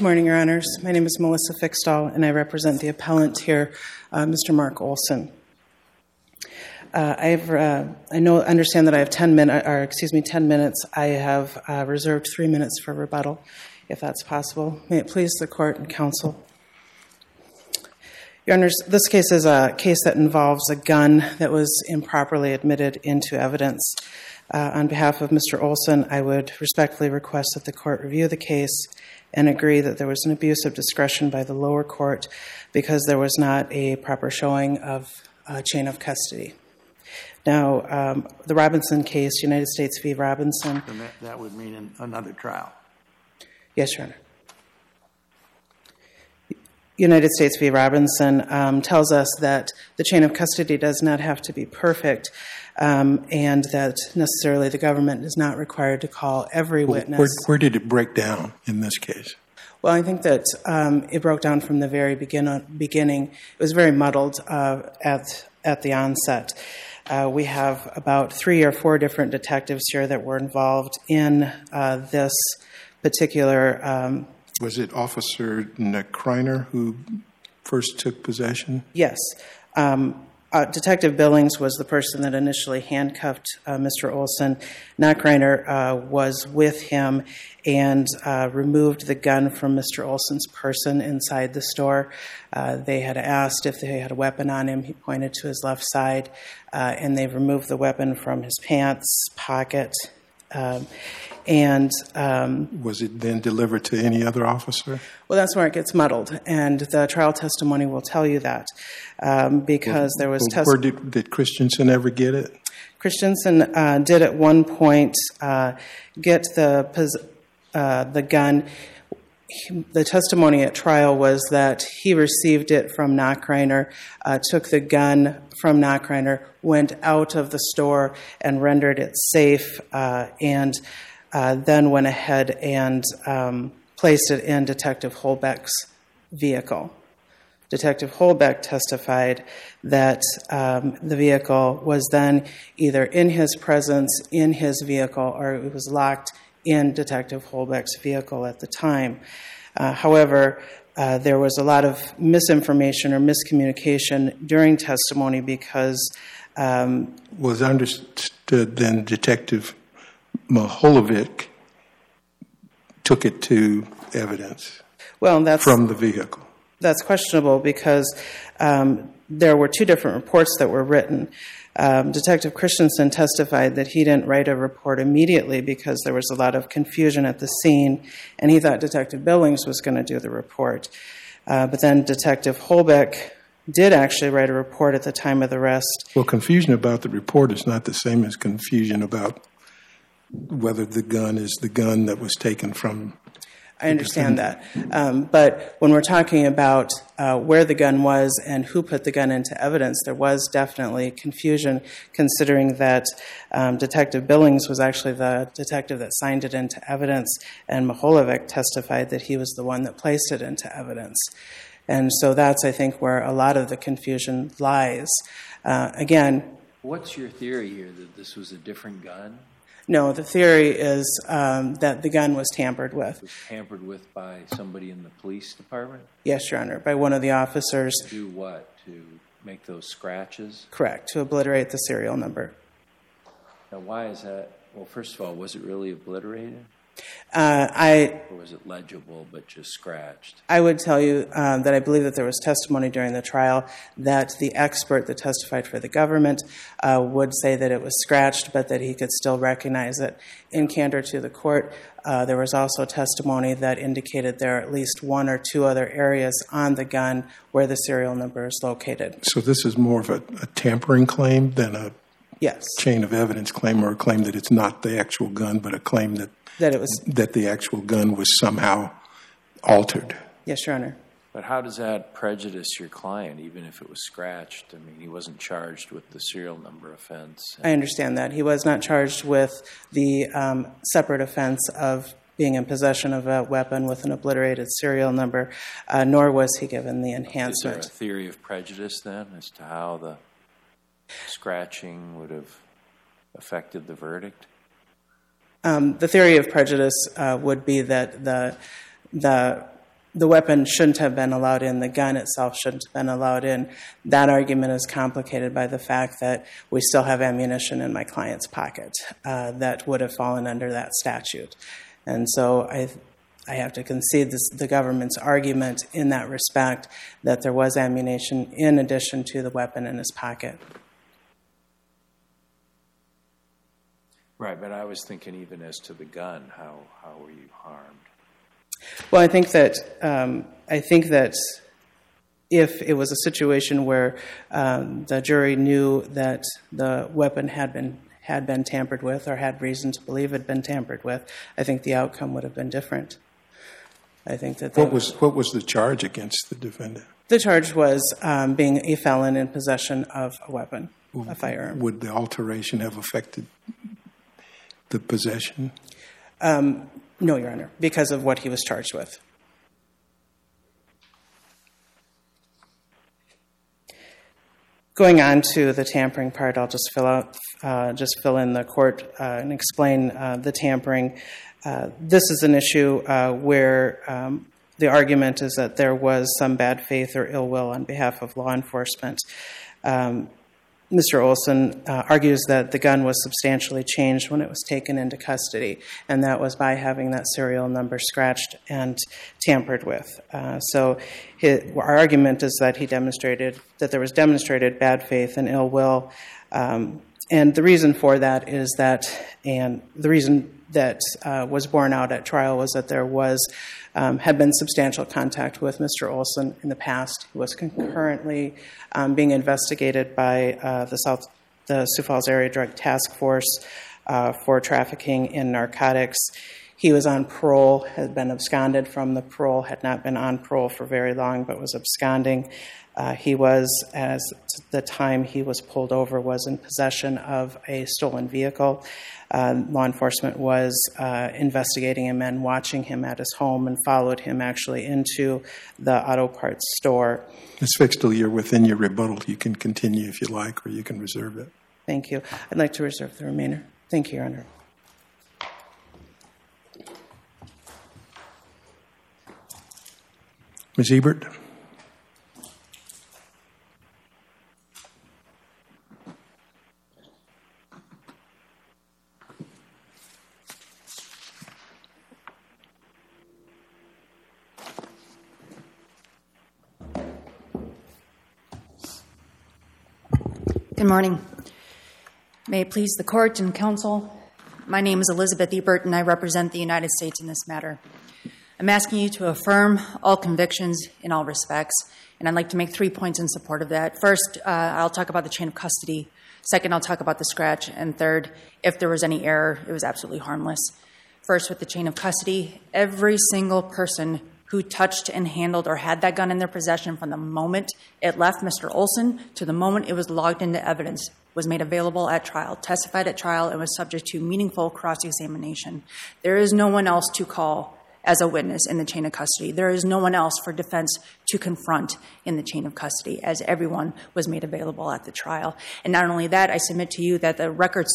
Good morning, Your Honors. My name is Melissa Fixdahl, and I represent the appellant here, uh, Mr. Mark Olson. Uh, I have, uh, I know, understand that I have 10 minutes, or excuse me, 10 minutes. I have uh, reserved three minutes for rebuttal, if that's possible. May it please the court and counsel. Your Honors, this case is a case that involves a gun that was improperly admitted into evidence. Uh, on behalf of Mr. Olson, I would respectfully request that the court review the case and agree that there was an abuse of discretion by the lower court because there was not a proper showing of a chain of custody. Now, um, the Robinson case, United States v. Robinson. That, that would mean an- another trial. Yes, Your Honor. United States v. Robinson um, tells us that the chain of custody does not have to be perfect, um, and that necessarily the government is not required to call every witness. Where, where did it break down in this case? Well, I think that um, it broke down from the very begin- beginning. It was very muddled uh, at at the onset. Uh, we have about three or four different detectives here that were involved in uh, this particular. Um, Was it Officer Kreiner who first took possession? yes. Um, uh, Detective Billings was the person that initially handcuffed uh, Mr. Olson. Knockreiner uh, was with him and uh, removed the gun from Mr. Olson's person inside the store. Uh, they had asked if they had a weapon on him. He pointed to his left side, uh, and they removed the weapon from his pants pocket. Um, and um, Was it then delivered to any other officer? well, that's where it gets muddled, and the trial testimony will tell you that um, because there was Well, testimony. Did, did Christensen ever get it? Christensen uh, did at one point uh, get the uh, the gun. He- The testimony at trial was that he received it from Knockreiner, uh, took the gun from Knockreiner, went out of the store and rendered it safe, uh, and uh, then went ahead and um, placed it in Detective Holbeck's vehicle. Detective Holbeck testified that um, the vehicle was then either in his presence in his vehicle or it was locked in Detective Holbeck's vehicle at the time. Uh, however, uh, there was a lot of misinformation or miscommunication during testimony because um, Was understood then Detective Maholovic took it to evidence well, that's from the vehicle. that's questionable because um, there were two different reports that were written. Um, Detective Christensen testified that he didn't write a report immediately because there was a lot of confusion at the scene, and he thought Detective Billings was going to do the report. Uh, but then Detective Holbeck did actually write a report at the time of the arrest. Well, confusion about the report is not the same as confusion about whether the gun is the gun that was taken from. I understand that. Um, but when we're talking about uh, where the gun was and who put the gun into evidence, there was definitely confusion considering that um, Detective Billings was actually the detective that signed it into evidence, and Maholovic testified that he was the one that placed it into evidence. And so that's, I think, where a lot of the confusion lies. Uh, again, What's your theory here that this was a different gun? No, the theory is um, that the gun was tampered with. Was tampered with by somebody in the police department? Yes, Your Honor, by one of the officers. To Do what? To make those scratches? Correct, to obliterate the serial number. Now, why is that? Well, first of all, was it really obliterated? Uh, I, Or was it legible but just scratched? I would tell you um, that I believe that there was testimony during the trial that the expert that testified for the government uh, would say that it was scratched, but that he could still recognize it. In candor to the court, uh, there was also testimony that indicated there are at least one or two other areas on the gun where the serial number is located. So this is more of a, a tampering claim than a Yes, chain of evidence claim or a claim that it's not the actual gun, but a claim that, that it was. that the actual gun was somehow altered. Yes, Your Honor. But how does that prejudice your client, even if it was scratched? I mean, he wasn't charged with the serial number offense. I understand that. He was not charged with the um, separate offense of being in possession of a weapon with an obliterated serial number, uh, nor was he given the Is there a enhancement. theory of prejudice then as to how the scratching would have affected the verdict? Um, the theory of prejudice uh, would be that the the the weapon shouldn't have been allowed in, the gun itself shouldn't have been allowed in. That argument is complicated by the fact that we still have ammunition in my client's pocket uh, that would have fallen under that statute. And so I, I have to concede this, the government's argument in that respect that there was ammunition in addition to the weapon in his pocket. Right, but I was thinking even as to the gun, how, how were you harmed? Well, I think that um, I think that if it was a situation where um, the jury knew that the weapon had been had been tampered with or had reason to believe it had been tampered with, I think the outcome would have been different. I think that What was, what was the charge against the defendant? the charge was um, being a felon in possession of a weapon, a firearm. Would the alteration have affected the possession? No, Your Honor, because of what he was charged with. Going on to the tampering part, I'll just fill out, uh, just fill in the court uh, and explain uh, the tampering. Uh, this is an issue uh, where um, the argument is that there was some bad faith or ill will on behalf of law enforcement. Um, Mr. Olson uh, argues that the gun was substantially changed when it was taken into custody, and that was by having that serial number scratched and tampered with. Uh, so, his, our argument is that he demonstrated that there was demonstrated bad faith and ill will, um, and the reason for that is that, and the reason that uh, was borne out at trial was that there was um, had been substantial contact with Mr. Olson in the past. He was concurrently um, being investigated by uh, the South, the Sioux Falls Area Drug Task Force uh, for trafficking in narcotics. He was on parole, had been absconded from the parole, had not been on parole for very long, but was absconding. Uh, he was, as the time he was pulled over, was in possession of a stolen vehicle. Uh, law enforcement was uh, investigating him and watching him at his home and followed him actually into the auto parts store. Ms. Fixdahl, you're within your rebuttal. You can continue if you like, or you can reserve it. Thank you. I'd like to reserve the remainder. Thank you, Your Honor. Ms. Ebert? Good morning. May it please the court and counsel, my name is Elizabeth Ebert and I represent the United States in this matter. I'm asking you to affirm all convictions in all respects, and I'd like to make three points in support of that. First, uh, I'll talk about the chain of custody. Second, I'll talk about the scratch. And third, if there was any error, it was absolutely harmless. First, with the chain of custody, every single person who touched and handled or had that gun in their possession from the moment it left Mr. Olson to the moment it was logged into evidence was made available at trial, testified at trial, and was subject to meaningful cross examination. There is no one else to call as a witness in the chain of custody. There is no one else for defense to confront in the chain of custody, as everyone was made available at the trial. And not only that, I submit to you that the record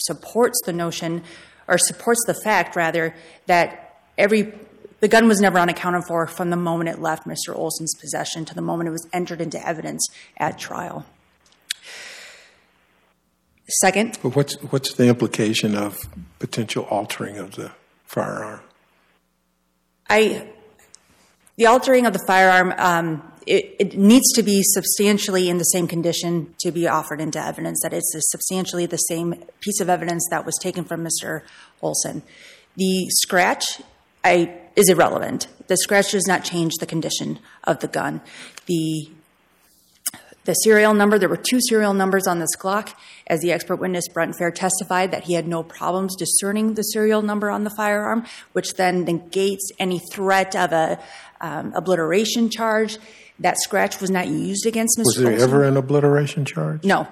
supports the notion, or supports the fact, rather, that every the gun was never unaccounted for from the moment it left Mr. Olson's possession to the moment it was entered into evidence at trial. Second, But what's, what's the implication of potential altering of the firearm? I, the altering of the firearm, um, it, it needs to be substantially in the same condition to be offered into evidence, that it's a substantially the same piece of evidence that was taken from Mr. Olson. The scratch I, is irrelevant. The scratch does not change the condition of the gun. The the serial number, there were two serial numbers on this Glock. As the expert witness Brent Fair testified, that he had no problems discerning the serial number on the firearm, which then negates any threat of a um, obliteration charge. That scratch was not used against Mr. Was there Olson. ever an obliteration charge? No,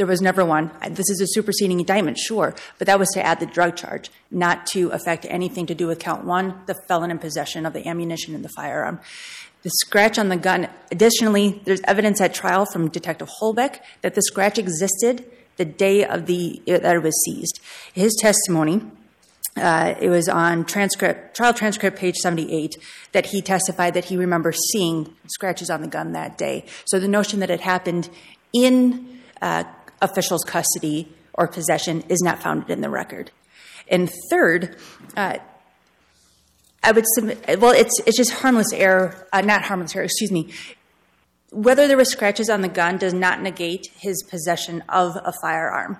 there was never one. This is a superseding indictment, sure, but that was to add the drug charge, not to affect anything to do with count one, the felon in possession of the ammunition in the firearm. The scratch on the gun, additionally, there's evidence at trial from Detective Holbeck that the scratch existed the day of the that it was seized. His testimony uh, it was on transcript, trial transcript, page 78, that he testified that he remembers seeing scratches on the gun that day. So the notion that it happened in uh, officials' custody or possession is not founded in the record. And third, uh, I would submit, well, it's, it's just harmless error, uh, not harmless error, excuse me. Whether there were scratches on the gun does not negate his possession of a firearm.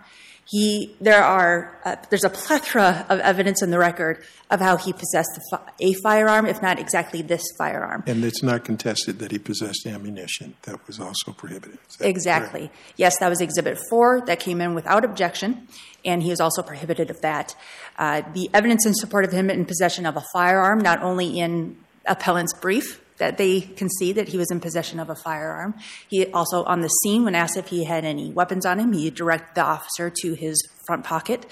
He, there are, uh, there's a plethora of evidence in the record of how he possessed a, fi- a firearm, if not exactly this firearm. And it's not contested that he possessed ammunition that was also prohibited. Exactly. correct? Yes, that was Exhibit 4 that came in without objection, and he is also prohibited of that. Uh, the evidence in support of him in possession of a firearm, not only in appellant's brief, that they concede that he was in possession of a firearm. He also, on the scene, when asked if he had any weapons on him, he directed the officer to his front pocket.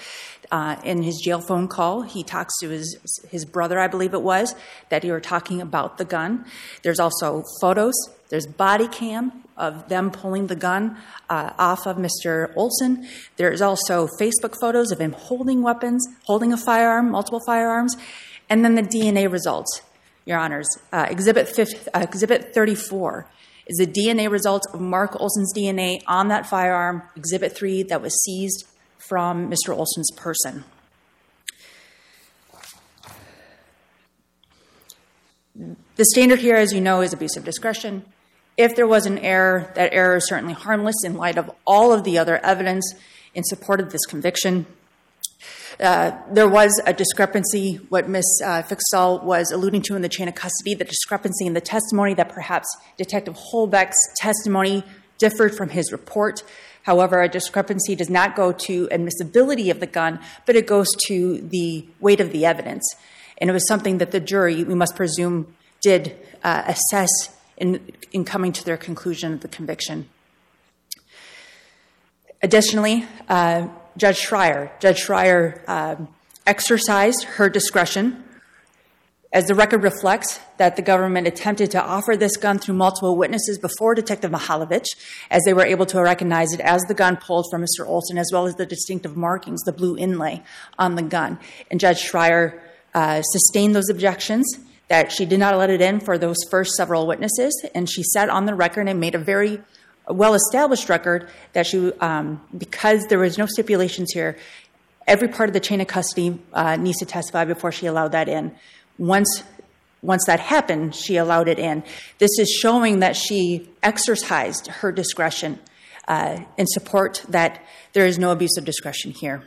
Uh, in his jail phone call, he talks to his his brother, I believe it was, that he were talking about the gun. There's also photos. There's body cam of them pulling the gun uh, off of Mr. Olson. There's also Facebook photos of him holding weapons, holding a firearm, multiple firearms, and then the DNA results. Your Honors, uh, Exhibit, 50, uh, Exhibit 34 is the DNA results of Mark Olson's DNA on that firearm, Exhibit 3, that was seized from Mr. Olson's person. The standard here, as you know, is abuse of discretion. If there was an error, that error is certainly harmless in light of all of the other evidence in support of this conviction. Uh, there was a discrepancy, what Ms. Uh, Fixdahl was alluding to in the chain of custody, the discrepancy in the testimony that perhaps Detective Holbeck's testimony differed from his report. However, a discrepancy does not go to admissibility of the gun, but it goes to the weight of the evidence. And it was something that the jury, we must presume, did uh, assess in, in coming to their conclusion of the conviction. Additionally, Judge Schreier, Judge Schreier um, exercised her discretion, as the record reflects, that the government attempted to offer this gun through multiple witnesses before Detective Mihaljevic, as they were able to recognize it as the gun pulled from Mr. Olson, as well as the distinctive markings, the blue inlay on the gun. And Judge Schreier uh, sustained those objections that she did not let it in for those first several witnesses, and she said on the record and made a very well established record that she, um, because there was no stipulations here, every part of the chain of custody uh, needs to testify before she allowed that in. Once, once that happened, she allowed it in. This is showing that she exercised her discretion uh, in support that there is no abuse of discretion here.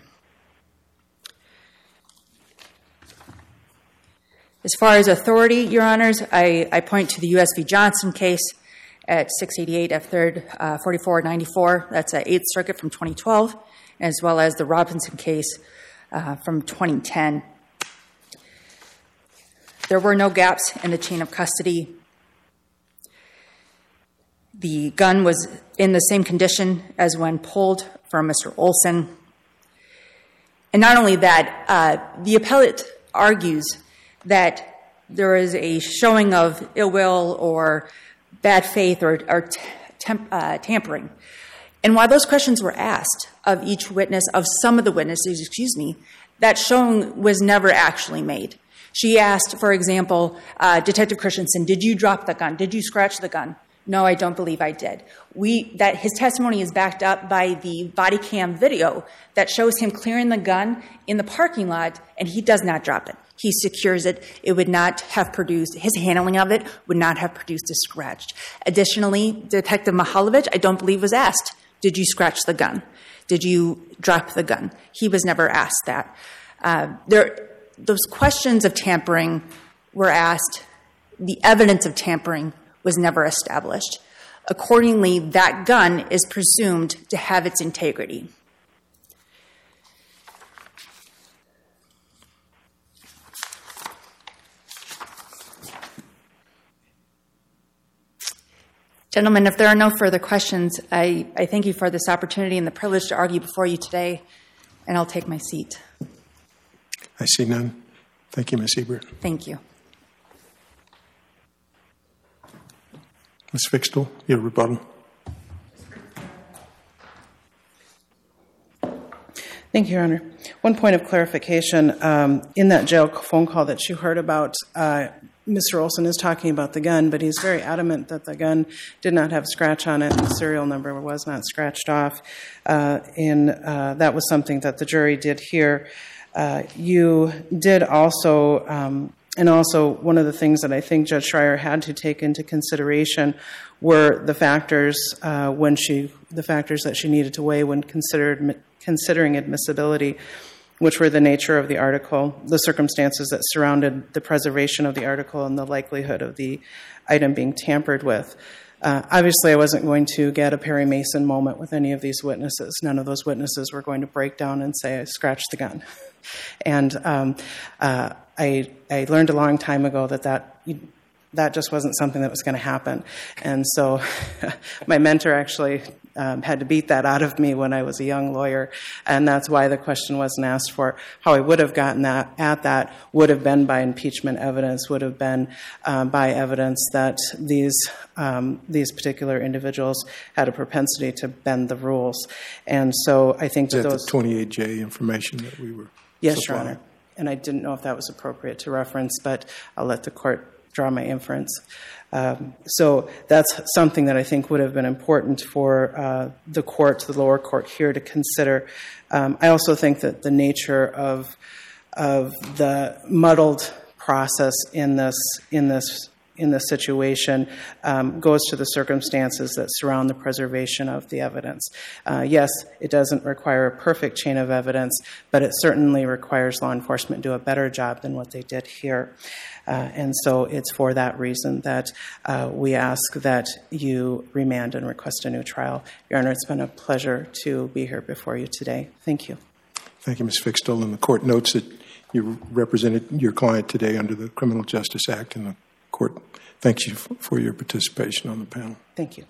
As far as authority, Your Honors, I, I point to the U.S. v. Johnson case at 688 F. 3rd, uh, 4494. That's an Eighth Circuit from 2012, as well as the Robinson case uh, from 2010. There were no gaps in the chain of custody. The gun was in the same condition as when pulled from Mr. Olson. And not only that, uh, the appellate argues that there is a showing of ill will or bad faith or, or temp, uh, tampering. And while those questions were asked of each witness, of some of the witnesses, excuse me, that showing was never actually made. She asked, for example, uh, Detective Christensen, did you drop the gun? Did you scratch the gun? No, I don't believe I did. We, that his testimony is backed up by the body cam video that shows him clearing the gun in the parking lot, and he does not drop it. He secures it. It would not have produced, his handling of it would not have produced a scratch. Additionally, Detective Mihaljevic, I don't believe, was asked, Did you scratch the gun? Did you drop the gun? He was never asked that. Uh, there, those questions of tampering were asked. The evidence of tampering was never established. Accordingly, that gun is presumed to have its integrity. Gentlemen, if there are no further questions, I, I thank you for this opportunity and the privilege to argue before you today, and I'll take my seat. I see none. Thank you, Ms. Ebert. Thank you. Ms. Fixdahl, your rebuttal. Thank you, Your Honor. One point of clarification. Um, in that jail phone call that you heard about, uh, Mr. Olson is talking about the gun, but he's very adamant that the gun did not have a scratch on it. The serial number was not scratched off. Uh, and uh, that was something that the jury did hear. Uh, you did also, um, and also one of the things that I think Judge Schreier had to take into consideration were the factors uh, when she, the factors that she needed to weigh when considered considering admissibility, which were the nature of the article, the circumstances that surrounded the preservation of the article, and the likelihood of the item being tampered with. Uh, obviously, I wasn't going to get a Perry Mason moment with any of these witnesses. None of those witnesses were going to break down and say, I scratched the gun. And um, uh, I, I learned a long time ago that that that just wasn't something that was going to happen. And so my mentor actually um, had to beat that out of me when I was a young lawyer. And that's why the question wasn't asked for. How I would have gotten that at that would have been by impeachment evidence, would have been um, by evidence that these, um, these particular individuals had a propensity to bend the rules. And so I think that that those. 28J information that we were Yes, Your? Honor. And I didn't know if that was appropriate to reference, but I'll let the court draw my inference. Um, so that's something that I think would have been important for uh, the court, the lower court here, to consider. Um, I also think that the nature of of the muddled process in this in this in this situation um, goes to the circumstances that surround the preservation of the evidence. Uh, yes, it doesn't require a perfect chain of evidence, but it certainly requires law enforcement to do a better job than what they did here. Uh, and so it's for that reason that uh, we ask that you remand and request a new trial. Your Honor, it's been a pleasure to be here before you today. Thank you. Thank you, Ms. Fixdahl. And the court notes that you represented your client today under the Criminal Justice Act, and the court thanks you for your participation on the panel. Thank you.